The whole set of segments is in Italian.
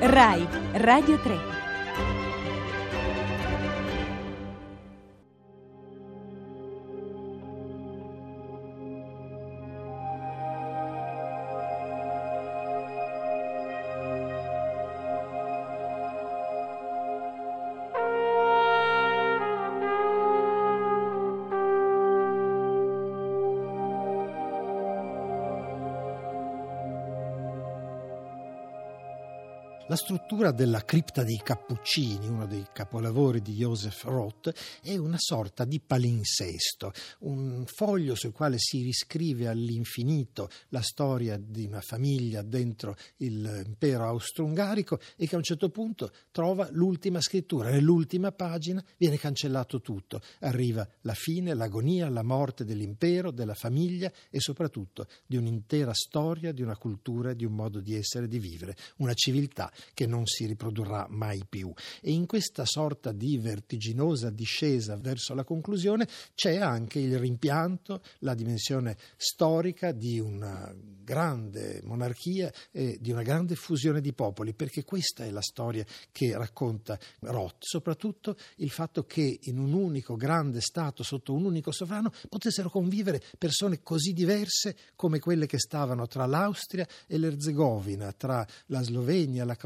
RAI Radio 3 La struttura della cripta dei Cappuccini, uno dei capolavori di Joseph Roth, è una sorta di palinsesto, un foglio sul quale si riscrive all'infinito la storia di una famiglia dentro l'impero austro-ungarico e che a un certo punto trova l'ultima scrittura. Nell'ultima pagina viene cancellato tutto. Arriva la fine, l'agonia, la morte dell'impero, della famiglia e soprattutto di un'intera storia, di una cultura, di un modo di essere di vivere, una civiltà che non si riprodurrà mai più. E in questa sorta di vertiginosa discesa verso la conclusione c'è anche il rimpianto, la dimensione storica di una grande monarchia e di una grande fusione di popoli, perché questa è la storia che racconta Roth, soprattutto il fatto che in un unico grande Stato, sotto un unico sovrano, potessero convivere persone così diverse come quelle che stavano tra l'Austria e l'Erzegovina, tra la Slovenia, la Croazia,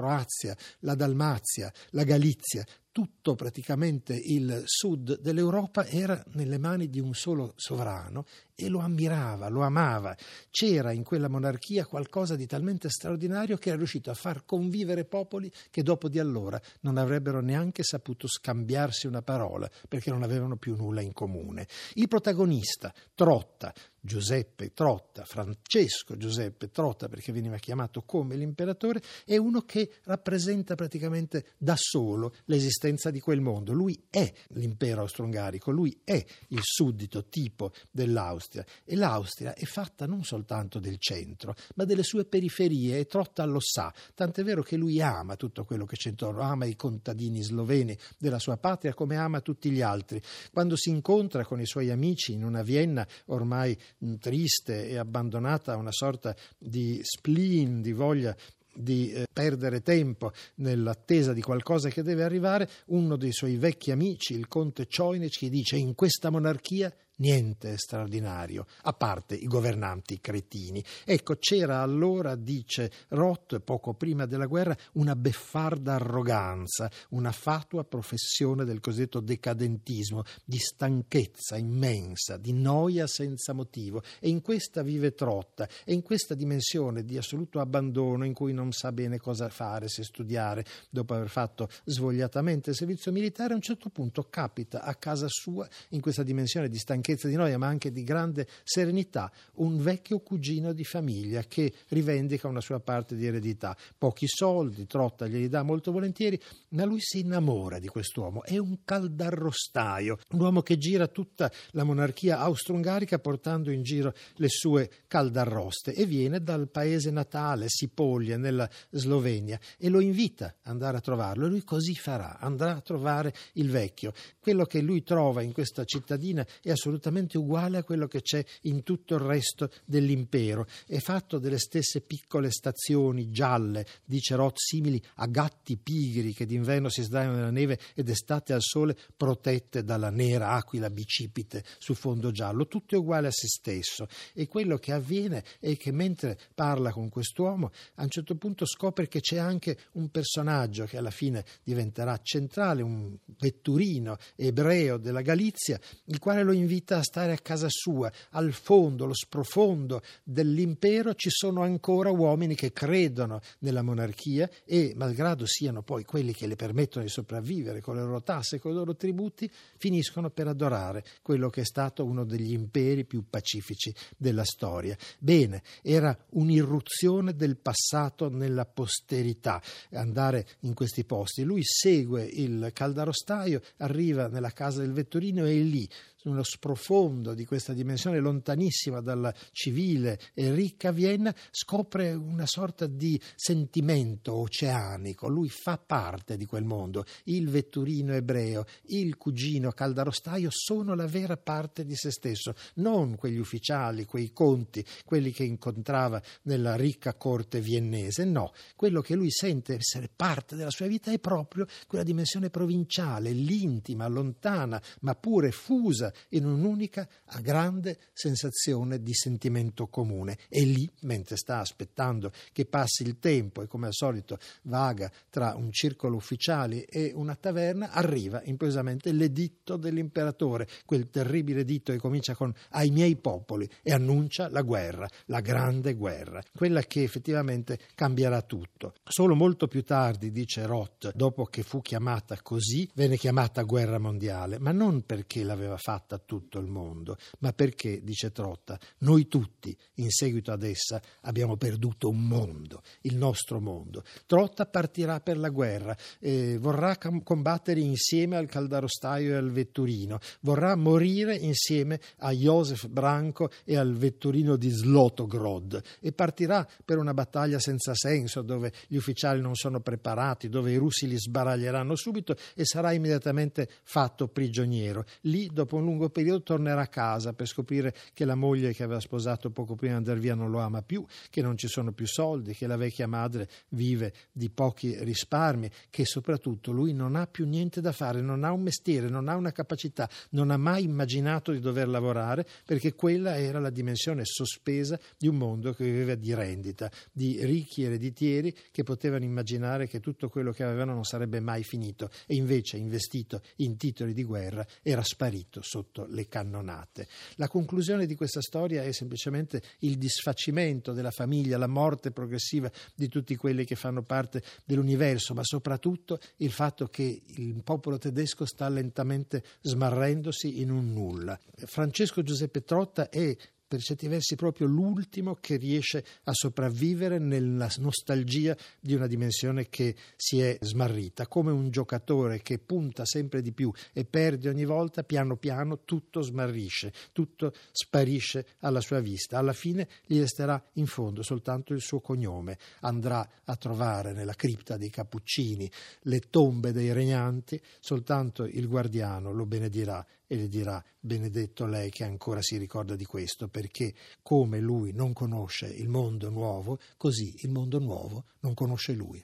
la Dalmazia, la Galizia, tutto praticamente il sud dell'Europa era nelle mani di un solo sovrano e lo ammirava, lo amava. C'era in quella monarchia qualcosa di talmente straordinario che era riuscito a far convivere popoli che dopo di allora non avrebbero neanche saputo scambiarsi una parola perché non avevano più nulla in comune. Il protagonista, Trotta, Giuseppe Trotta, Francesco Giuseppe Trotta, perché veniva chiamato come l'imperatore, è uno che rappresenta praticamente da solo l'esistenza di quel mondo. Lui è l'impero austro-ungarico, lui è il suddito tipo dell'Austria e l'Austria è fatta non soltanto del centro, ma delle sue periferie e Trotta lo sa, tant'è vero che lui ama tutto quello che c'è intorno, ama i contadini sloveni della sua patria come ama tutti gli altri. Quando si incontra con i suoi amici in una Vienna ormai triste e abbandonata a una sorta di spleen, di voglia di eh, perdere tempo nell'attesa di qualcosa che deve arrivare, uno dei suoi vecchi amici, il conte Choinic, gli dice in questa monarchia niente straordinario, a parte i governanti cretini. Ecco, c'era allora, dice Roth, poco prima della guerra, una beffarda arroganza, una fatua professione del cosiddetto decadentismo, di stanchezza immensa, di noia senza motivo. E in questa vive Trotta, e in questa dimensione di assoluto abbandono in cui non sa bene cosa fare, se studiare, dopo aver fatto svogliatamente servizio militare, a un certo punto capita a casa sua, in questa dimensione di stanchezza, stanchezza di noia, ma anche di grande serenità, un vecchio cugino di famiglia che rivendica una sua parte di eredità. Pochi soldi, Trotta glieli dà molto volentieri, ma lui si innamora di quest'uomo. È un caldarrostaio, un uomo che gira tutta la monarchia austro-ungarica portando in giro le sue caldarroste e viene dal paese natale, Sipoglia, nella Slovenia, e lo invita ad andare a trovarlo. E lui così farà, andrà a trovare il vecchio. Quello che lui trova in questa cittadina è assolutamente assolutamente uguale a quello che c'è in tutto il resto dell'impero. È fatto delle stesse piccole stazioni gialle, dice Roth, simili a gatti pigri che d'inverno si sdraiano nella neve ed estate al sole protette dalla nera aquila bicipite su fondo giallo. Tutto è uguale a se stesso. E quello che avviene è che mentre parla con quest'uomo, a un certo punto scopre che c'è anche un personaggio che alla fine diventerà centrale, un vetturino ebreo della Galizia, il quale lo invita invita a stare a casa sua. Al fondo, lo sprofondo dell'impero ci sono ancora uomini che credono nella monarchia e, malgrado siano poi quelli che le permettono di sopravvivere con le loro tasse con i loro tributi, finiscono per adorare quello che è stato uno degli imperi più pacifici della storia. Bene, era un'irruzione del passato nella posterità andare in questi posti. Lui segue il caldarostaio, arriva nella casa del vetturino e lì, nello sprofondo di questa dimensione lontanissima dalla civile e ricca Vienna, scopre una sorta di sentimento oceanico. Lui fa parte di quel mondo. Il vetturino ebreo, il cugino caldarostaio sono la vera parte di se stesso, non quegli ufficiali, quei conti, quelli che incontrava nella ricca corte viennese. No, quello che lui sente essere parte della sua vita è proprio quella dimensione provinciale, l'intima, lontana, ma pure fusa in un'unica grande sensazione di sentimento comune. E lì, mentre sta aspettando che passi il tempo e come al solito vaga tra un circolo ufficiali e una taverna, arriva improvvisamente l'editto dell'imperatore, quel terribile editto che comincia con ai miei popoli e annuncia la guerra, la grande guerra, quella che effettivamente cambierà tutto. Solo molto più tardi, dice Roth, dopo che fu chiamata così, venne chiamata guerra mondiale, ma non perché l'aveva fatta tutto il mondo, ma perché, dice Trotta, noi tutti, in seguito ad essa, abbiamo perduto un mondo, il nostro mondo. Trotta partirà per la guerra, eh, vorrà combattere insieme al caldarostaio e al vetturino, vorrà morire insieme a Josef Branco e al vetturino di Slotogrod e partirà per una battaglia senza senso dove gli ufficiali non sono preparati, dove i russi li sbaraglieranno subito e sarà immediatamente fatto prigioniero. Lì, dopo un lungo periodo, tornerà a casa per scoprire che la moglie che aveva sposato poco prima di andare via non lo ama più, che non ci sono più soldi, che la vecchia madre vive di pochi risparmi, che soprattutto lui non ha più niente da fare, non ha un mestiere, non ha una capacità, non ha mai immaginato di dover lavorare perché quella era la dimensione sospesa di un mondo che viveva di rendita, di ricchi ereditieri che potevano immaginare che tutto quello che avevano non sarebbe mai finito e invece investito in titoli di guerra era sparito sotto le cannonate. La conclusione di questa storia è semplicemente il disfacimento della famiglia, la morte progressiva di tutti quelli che fanno parte dell'universo, ma soprattutto il fatto che il popolo tedesco sta lentamente smarrendosi in un nulla. Francesco Giuseppe Trotta è per certi versi proprio l'ultimo che riesce a sopravvivere nella nostalgia di una dimensione che si è smarrita, come un giocatore che punta sempre di più e perde ogni volta, piano piano tutto smarrisce, tutto sparisce alla sua vista. Alla fine gli resterà in fondo soltanto il suo cognome. Andrà a trovare nella cripta dei Cappuccini le tombe dei regnanti, soltanto il guardiano lo benedirà e le dirà benedetto lei che ancora si ricorda di questo, perché come lui non conosce il mondo nuovo, così il mondo nuovo non conosce lui.